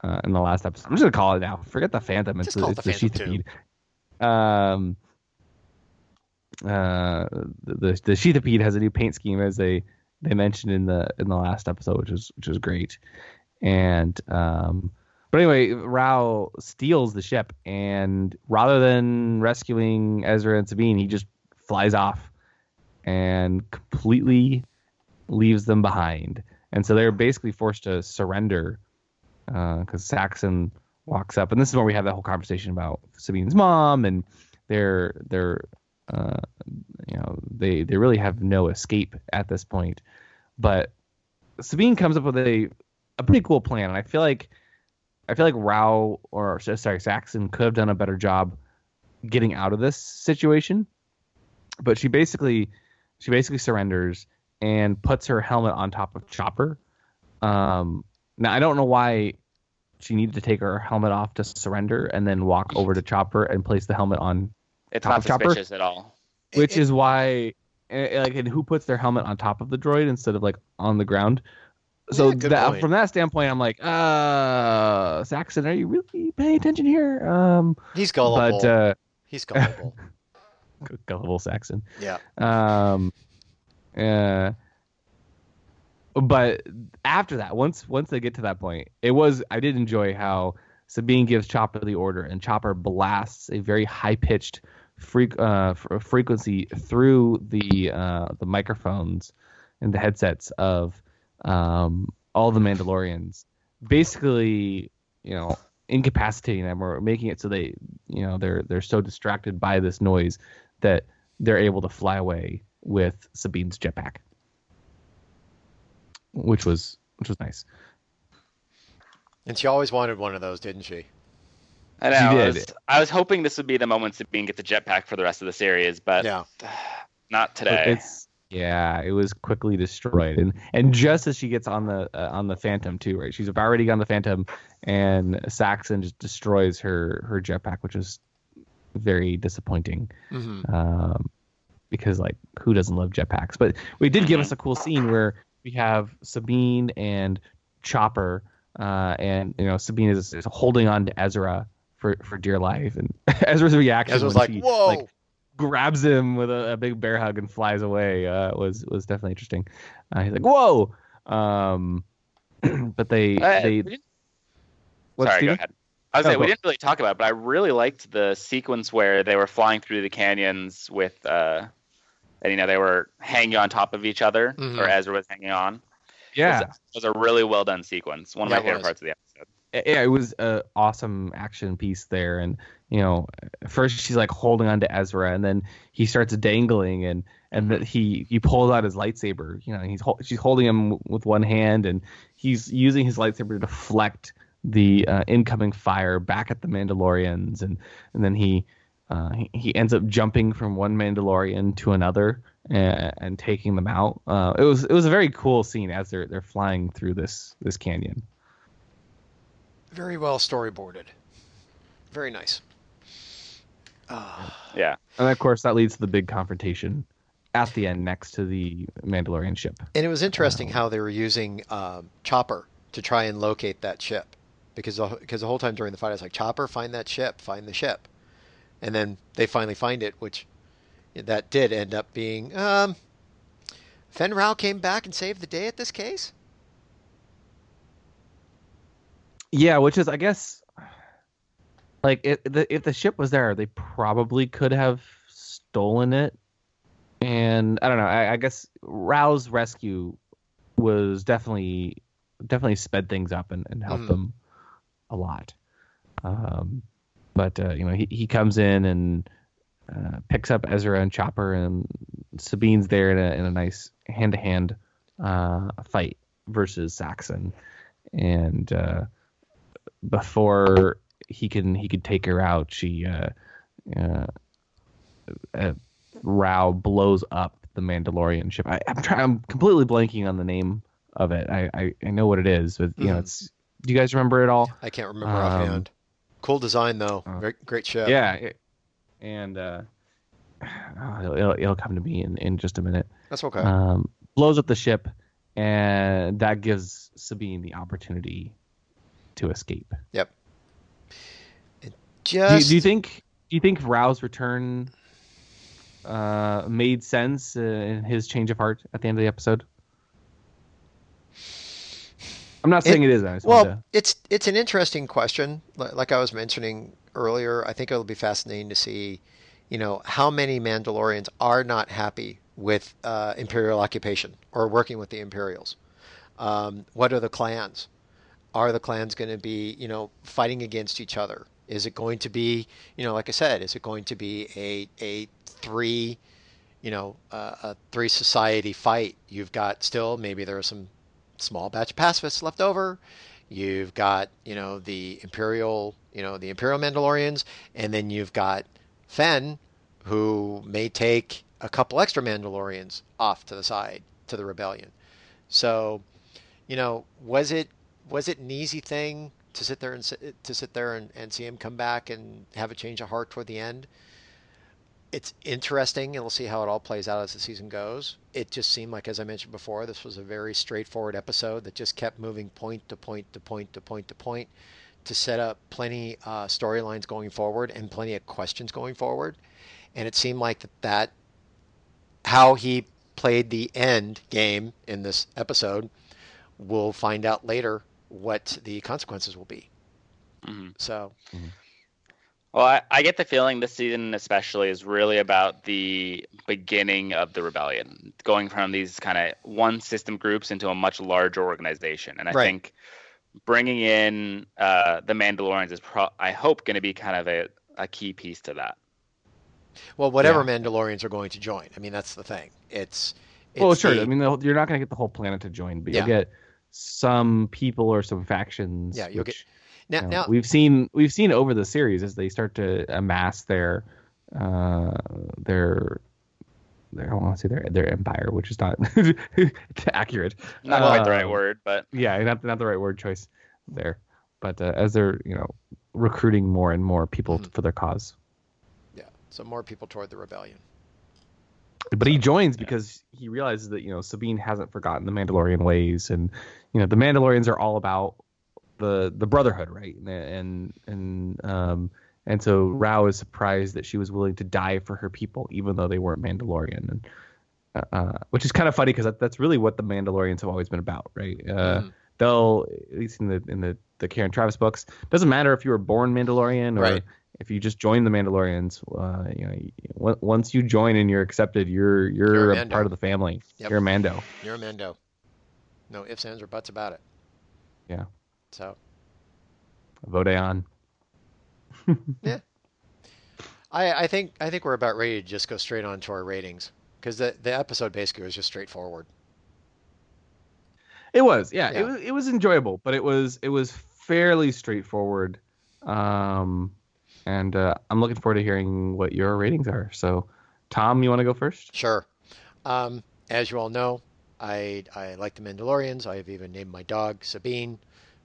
uh, in the last episode. I'm just gonna call it now. Forget the Phantom. It's Just the, call it it's the the Sheathipede. Um, uh, the the Sheathipede has a new paint scheme, as they they mentioned in the in the last episode, which was which was great. And um, but anyway, Rau steals the ship, and rather than rescuing Ezra and Sabine, he just flies off and completely leaves them behind. And so they're basically forced to surrender because Saxon walks up, and this is where we have that whole conversation about Sabine's mom, and they're they're uh, you know they they really have no escape at this point. But Sabine comes up with a a pretty cool plan, and I feel like I feel like Rau or sorry Saxon could have done a better job getting out of this situation. But she basically she basically surrenders and puts her helmet on top of Chopper. Um, now I don't know why she needed to take her helmet off to surrender and then walk over to Chopper and place the helmet on, It's top not of Chopper? suspicious at all. which is why eh, like and who puts their helmet on top of the droid instead of like on the ground. So Yeah, that, from that standpoint, I'm like, uh, Saxon, are you really paying attention here? Um, He's gullible. but uh, He's gullible. gullible Saxon. yeah. Um, uh, but after that, once once they get to that point, it was I did enjoy how Sabine gives Chopper the order, and Chopper blasts a very high pitched freak uh, frequency through the uh, the microphones and the headsets of um, all the Mandalorians, basically, you know, incapacitating them or making it so they, you know, they're they're so distracted by this noise that they're able to fly away with Sabine's jetpack, which was which was nice. And she always wanted one of those, didn't she? I know. She I was, I was hoping this would be the moment Sabine gets a jetpack for the rest of the series, but Yeah. not But today. It's yeah, it was quickly destroyed, and and just as she gets on the uh, on the Phantom too, right? She's already on the Phantom, and Saxon just destroys her her jetpack, which is very disappointing. Mm-hmm. um, because like who doesn't love jetpacks? But we did give us a cool scene where we have Sabine and Chopper, uh, and you know Sabine is, is holding on to Ezra for for dear life, and Ezra's reaction Ezra's when like, she "Whoa!" like grabs him with a, a big bear hug and flies away uh, was was definitely interesting. Uh, he's like, "Whoa!" Um, but they Uh, they we Sorry, Steven? go ahead. I was Oh, saying we didn't really talk about it, but I really liked the sequence where they were flying through the canyons with, uh, and you know they were hanging on top of each other, Mhm. or Ezra was hanging on. Yeah, it was, it was a really well done sequence. One of Yeah, my favorite parts of the episode. Yeah, it was a awesome action piece there, and you know, first she's like holding on to Ezra, and then he starts dangling, and and that he he pulls out his lightsaber. You know, he's she's holding him with one hand, and he's using his lightsaber to deflect the uh, incoming fire back at the Mandalorians, and and then he. Uh, he, he ends up jumping from one Mandalorian to another and, and taking them out. Uh, it was it was a very cool scene as they're they're flying through this this canyon. Very well storyboarded. Very nice. Ah, Yeah, And of course, that leads to the big confrontation at the end next to the Mandalorian ship. and it was interesting how they were using um, Chopper to try and locate that ship, because the, because the whole time during the fight, I was like, Chopper, find that ship, find the ship, and then they finally find it, which that did end up being. Um, Fenn Rau came back and saved the day at this case. Yeah, which is, I guess, like it, the, if the ship was there, they probably could have stolen it. And I don't know. I, I guess Rau's rescue was definitely definitely sped things up and, and helped Mhm. them a lot. Um, but uh, you know, he, he comes in and uh, picks up Ezra and Chopper, and Sabine's there in a, in a nice hand to hand fight versus Saxon, and uh, before he can he could take her out, she uh, uh, uh, Rau blows up the Mandalorian ship. I, I'm trying. I'm completely blanking on the name of it. I I, I know what it is, but you know, Mhm. it's. Do you guys remember it all? I can't remember Um, offhand. Cool design though. uh, Great, great ship. Yeah, it- and uh, it'll, it'll, it'll come to me in, in just a minute. That's okay. Um, blows up the ship, and that gives Sabine the opportunity to escape. yep. It Do you, do you think? Do you think Rau's return uh, made sense uh, in his change of heart at the end of the episode? I'm not saying it is. I Well, to- it's it's an interesting question. Like I was mentioning earlier, I think it'll be fascinating to see, you know, how many Mandalorians are not happy with uh, Imperial occupation or working with the Imperials. Um, what are the clans? Are the clans going to be, you know, fighting against each other? Is it going to be, you know, like I said, is it going to be a a three, you know, uh, a three society fight? You've got still maybe there are some small batch of pacifists left over. You've got, you know, the Imperial, you know, the Imperial Mandalorians, and then you've got Fenn, who may take a couple extra Mandalorians off to the side to the rebellion. So, you know, was it was it an easy thing to sit there and to sit there and, and see him come back and have a change of heart toward the end? It's interesting, and we'll see how it all plays out as the season goes. It just seemed like, as I mentioned before, this was a very straightforward episode that just kept moving point to point to point to point to point to set up plenty uh, storylines going forward and plenty of questions going forward. And it seemed like that, that how he played the end game in this episode, we'll find out later what the consequences will be. Mhm. So, Well, I, I get the feeling this season, especially, is really about the beginning of the rebellion, going from these kind of one system groups into a much larger organization. And I Right. think bringing in uh, the Mandalorians is, pro- I hope, going to be kind of a, a key piece to that. well, whatever Yeah. Mandalorians are going to join. I mean, that's the thing. It's, it's well, sure. the- I mean, the, you're not going to get the whole planet to join, but Yeah. you'll get some people or some factions. Yeah, you'll get- now, you know, now we've seen we've seen over the series as they start to amass their uh, their their I want to say their their empire, which is not accurate. Not quite the right Um, word, but Yeah, not not the right word choice there. But uh, as they're you know recruiting more and more people Mhm. for their cause, yeah, so more people toward the rebellion. But he joins because he realizes that you know Sabine hasn't forgotten the Mandalorian ways, and you know the Mandalorians are all about the the brotherhood, right? And and and um and so Rau is surprised that she was willing to die for her people, even though they weren't Mandalorian, and uh, uh, which is kind of funny because that, that's really what the Mandalorians have always been about, right? Uh, Mhm. They'll at least in the in the the Karen Traviss books, doesn't matter if you were born Mandalorian or Right. If you just join the Mandalorians, uh, you know, once you join and you're accepted, you're you're, You're a a part of the family. Yep. You're a Mando. You're a Mando. No ifs, ands, or buts about it. Yeah. So, Vote on. I, I think I think we're about ready to just go straight on to our ratings because the the episode basically was just straightforward. It was, yeah, Yeah. It was it was enjoyable, but it was it was fairly straightforward. Um, and uh, I'm looking forward to hearing what your ratings are. So, Tom, you want to go first? Sure. Um, as you all know, I I like the Mandalorians. I have even named my dog Sabine.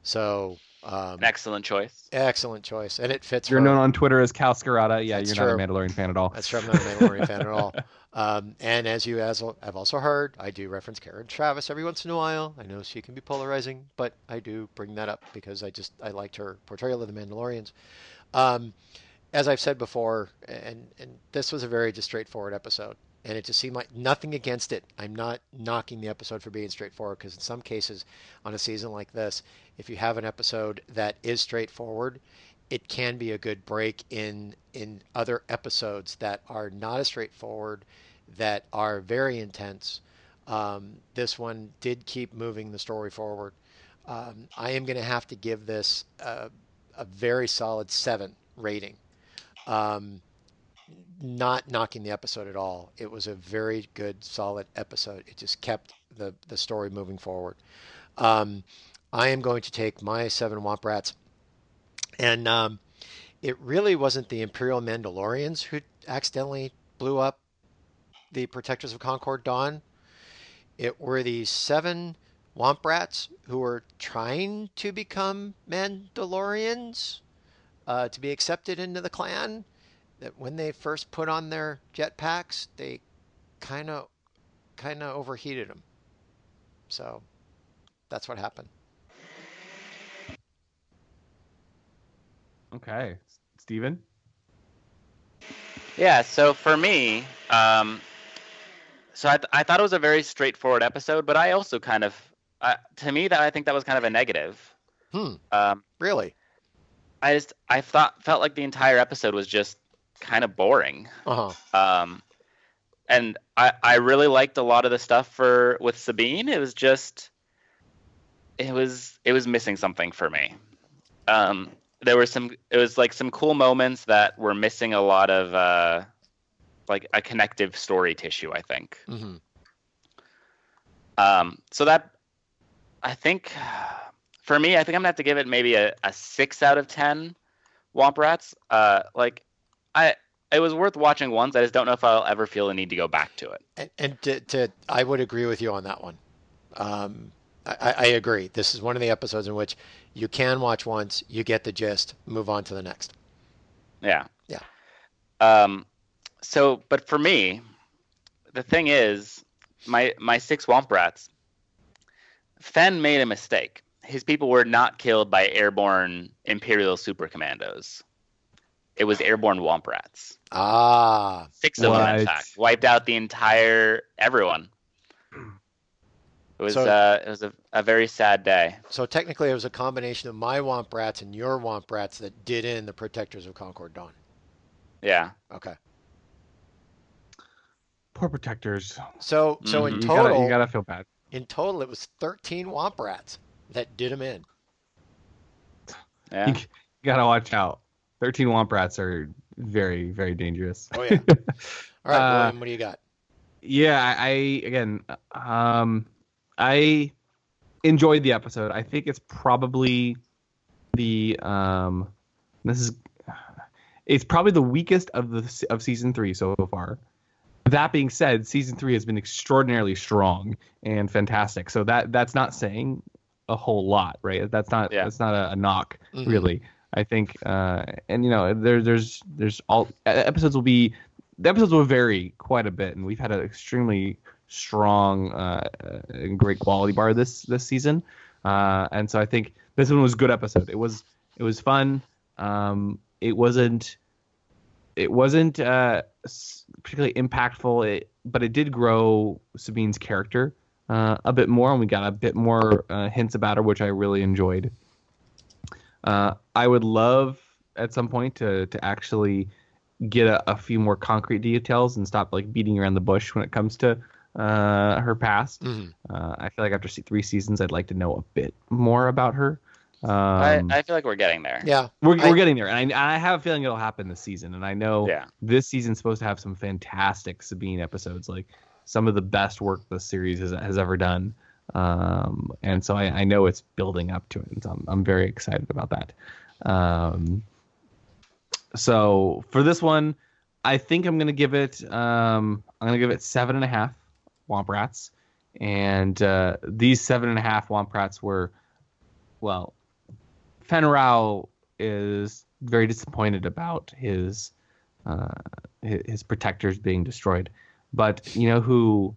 So um, excellent choice. excellent choice, and it fits. You're her. known on Twitter as Kal Skirata. Yeah, That's you're not a Mandalorian fan at all. That's true. I'm not a Mandalorian fan at all. Um, and as you as I've also heard, I do reference Karen Traviss every once in a while. I know she can be polarizing, but I do bring that up because I just I liked her portrayal of the Mandalorians. Um, as I've said before, and and this was a very just straightforward episode, and it just seemed like nothing against it. I'm not knocking the episode for being straightforward because in some cases, on a season like this, if you have an episode that is straightforward, it can be a good break in in other episodes that are not as straightforward, that are very intense. Um, this one did keep moving the story forward. Um, I am going to have to give this a, a very solid seven rating. Um, not knocking the episode at all. It was a very good, solid episode. It just kept the the story moving forward. Um, I am going to take my seven Womp Rats, and um, it really wasn't the Imperial Mandalorians who accidentally blew up the Protectors of Concord Dawn. It were the seven Womp Rats who were trying to become Mandalorians uh, to be accepted into the clan. That when they first put on their jetpacks, they kind of kind of overheated them. So that's what happened. Okay, Steven? Yeah, so for me, um, so I, th- I thought it was a very straightforward episode, but I also kind of, uh, to me, that I think that was kind of a negative. Hmm. Um, Really? I just I thought felt like the entire episode was just kind of boring. Uh huh. Um, and I I really liked a lot of the stuff for with Sabine. It was just it was it was missing something for me. Um, there were some it was like some cool moments that were missing a lot of uh, like a connective story tissue. I think. hmm Um, so that I think for me, I think I'm gonna have to give it maybe a, a six out of ten. Womp Rats. Uh, like I, it was worth watching once. I just don't know if I'll ever feel the need to go back to it. And, and to, to, I would agree with you on that one. Um, I, I agree. This is one of the episodes in which you can watch once, you get the gist, move on to the next. Yeah. Yeah. Um, so, but for me, the thing is, my my six Womp Rats. Fenn made a mistake. His people were not killed by airborne Imperial super commandos. It was airborne Womp Rats. Ah, Six of them, What? in fact, wiped out the entire everyone. It was So- uh, it was a, a very sad day. so technically it was a combination of my Womp Rats and your Womp Rats that did in the Protectors of Concord Dawn. Yeah. Okay. Poor protectors. So so Mhm. in You total, gotta, you gotta feel bad. In total, it was 13 Womp Rats that did them in. Yeah. You, you gotta watch out. Thirteen womp rats are very, very dangerous. Oh yeah. All right, Uh, William, what do you got? yeah, I, I again, um, I enjoyed the episode. I think it's probably the um, this is it's probably the weakest of the of season three so far. That being said, season three has been extraordinarily strong and fantastic. So that that's not saying a whole lot, right? That's not Yeah. that's not a, a knock Mhm. really. I think, uh, and you know, there, there's there's all episodes will be the episodes will vary quite a bit, and we've had an extremely strong uh, uh, and great quality bar this this season, uh, and so I think this one was a good episode. It was it was fun. Um, it wasn't it wasn't uh, particularly impactful, it, but it did grow Sabine's character uh, a bit more, and we got a bit more uh, hints about her, which I really enjoyed. Uh, I would love at some point to to actually get a, a few more concrete details and stop like beating around the bush when it comes to uh, her past. Mhm. Uh, I feel like after three seasons, I'd like to know a bit more about her. Um, I, I feel like we're getting there. Yeah. we're, I- we're getting there, and I, I have a feeling it'll happen this season. And I know Yeah. this season's supposed to have some fantastic Sabine episodes, like some of the best work the series has, has ever done. Um, and so I, I know it's building up to it, and so I'm, I'm very excited about that. Um, so for this one, I think I'm gonna give it. Um, I'm gonna give it seven and a half Womp Rats, and uh, these seven and a half Womp Rats were, well, Fenn Rau is very disappointed about his uh, his, his protectors being destroyed. But you know who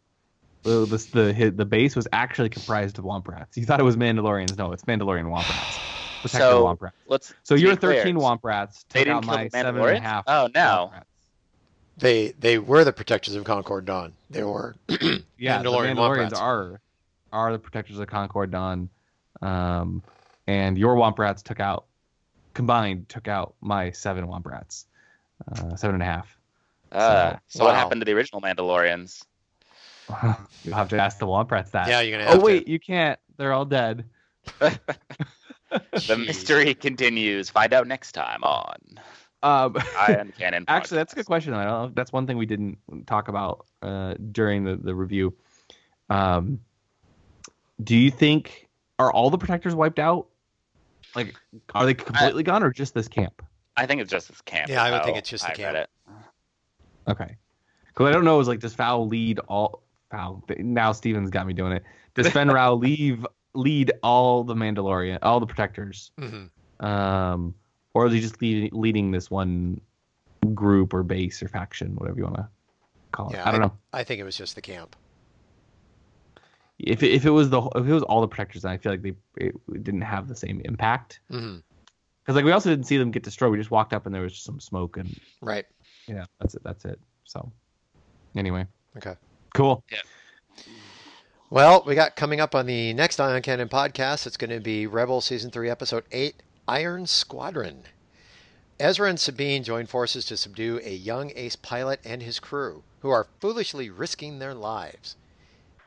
the the the, his- the base was actually comprised of Womp Rats. You thought it was Mandalorians. No, it's Mandalorian Womp Rats. Protector So, Womp Rats. Let's. So to your be clear, 13 Womp Rats They took out didn't kill my the seven and a Mandalorians? Oh, no. They they were the Protectors of Concord Dawn. They were Yeah, Mandalorian the Mandalorians are are the protectors of Concord Dawn, um, and your Womp Rats took out combined took out my seven Womp Rats, uh, seven and a half. Uh, so what Wow. happened to the original Mandalorians? You'll have to ask the Womp Rats that. Yeah, you're gonna have Oh wait, you can't. They're all dead. The mystery continues. Find out next time on. Um, Ion Cannon. actually, that's a good question. I don't know. That's one thing we didn't talk about uh, during the, the review. Um, do you think are all the protectors wiped out? Like, are they completely gone, or just this camp? I think it's just this camp. Yeah, I would is think it's just the I camp. read it. Okay. Because I don't know. Is like does Foul lead all? Foul. Now Steven's got me doing it. Does Fenn Rau leave lead all the Mandalorian, all the protectors? hmm Um, or is he just lead, leading this one group or base or faction, whatever you want to call it? Yeah, I don't know. I think it was just the camp. If it, if it was the if it was all the protectors, then I feel like they it didn't have the same impact. Mm-hmm. Because like we also didn't see them get destroyed. We just walked up and there was just some smoke and Right. yeah, that's it. That's it. So anyway, Okay. cool. Yeah. Well, we got coming up on the next Ion Cannon podcast. It's going to be Rebel Season 3, Episode 8 Iron Squadron. Ezra and Sabine join forces to subdue a young ace pilot and his crew, who are foolishly risking their lives.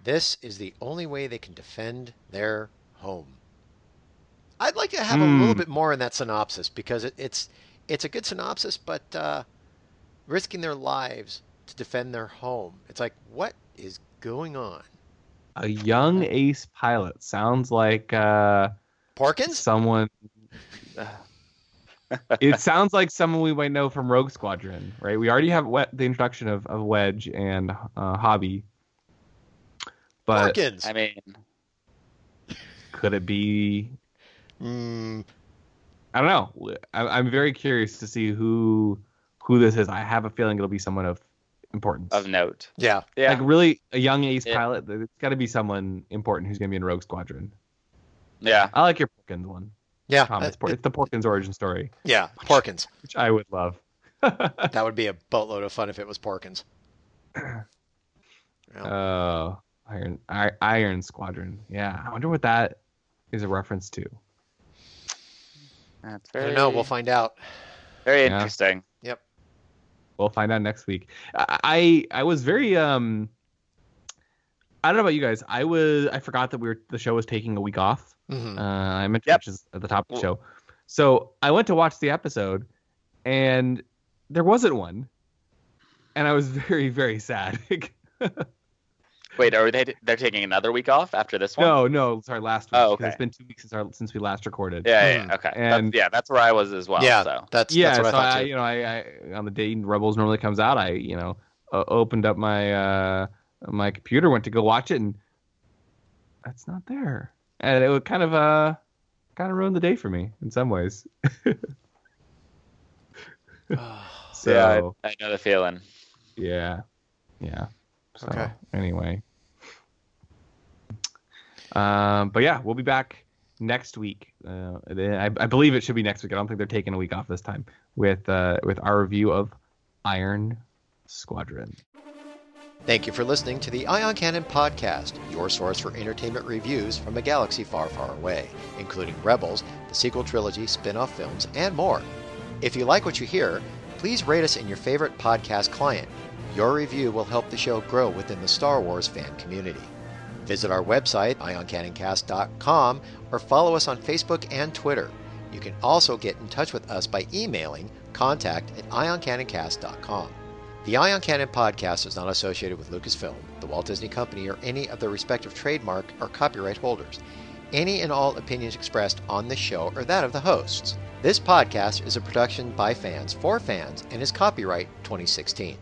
This is the only way they can defend their home. I'd like to have a little Hmm. bit more in that synopsis because it, it's it's a good synopsis, but uh, risking their lives to defend their home. It's like, what is going on? A young ace pilot sounds like uh, Porkins? someone. it sounds like someone we might know from Rogue Squadron, right? We already have we- the introduction of, of Wedge and uh, Hobbie, but Porkins. I mean, could it be? Mm, I don't know. I, I'm very curious to see who who this is. I have a feeling it'll be someone of importance. of note. yeah. Yeah. Like really, a young ace Yeah. pilot. It's got to be someone important who's going to be in Rogue Squadron. yeah. I like your Porkins one. Yeah. Tom. It's, uh, Por- it's the Porkins origin story, yeah. Porkins. which I would love. That would be a boatload of fun if it was Porkins. Yeah. Oh, Iron I, Iron Squadron. Yeah, I wonder what that is a reference to. That's I don't know. We'll find out. very Yeah. interesting. Yep. We'll find out next week. I I, I was very um. I don't know about you guys. I was I forgot that we were the show was taking a week off. hmm Uh, I meant to Yep. watch this at the top of the show. So I went to watch the episode, and there wasn't one, and I was very very sad. Wait, are they? They're taking another week off after this one? no, no, sorry, last week. Oh, 'cause okay. It's been two weeks since our since we last recorded. Yeah, yeah, yeah, okay. And- that's, yeah, that's where I was as well. yeah. So That's, yeah, that's what so I I, you know, I, I on the day Rebels normally comes out, I, you know, uh, opened up my uh my computer, went to go watch it, and that's not there, and it would kind of uh kind of ruined the day for me in some ways. So yeah, I, I know the feeling. yeah, yeah. So Okay. anyway, um, but yeah, we'll be back next week. Uh, I, I believe it should be next week. I don't think they're taking a week off this time with uh, with our review of Iron Squadron. Thank you for listening to the Ion Cannon Podcast, your source for entertainment reviews from a galaxy far, far away, including Rebels, the sequel trilogy, spin off films, and more. If you like what you hear, please rate us in your favorite podcast client. Your review will help the show grow within the Star Wars fan community. Visit our website, ioncanoncast.com, or follow us on Facebook and Twitter. You can also get in touch with us by emailing contact at ioncanoncast.com. The Ion Cannon podcast is not associated with Lucasfilm, the Walt Disney Company, or any of their respective trademark or copyright holders. Any and all opinions expressed on this show are that of the hosts. This podcast is a production by fans for fans and is copyright 2016.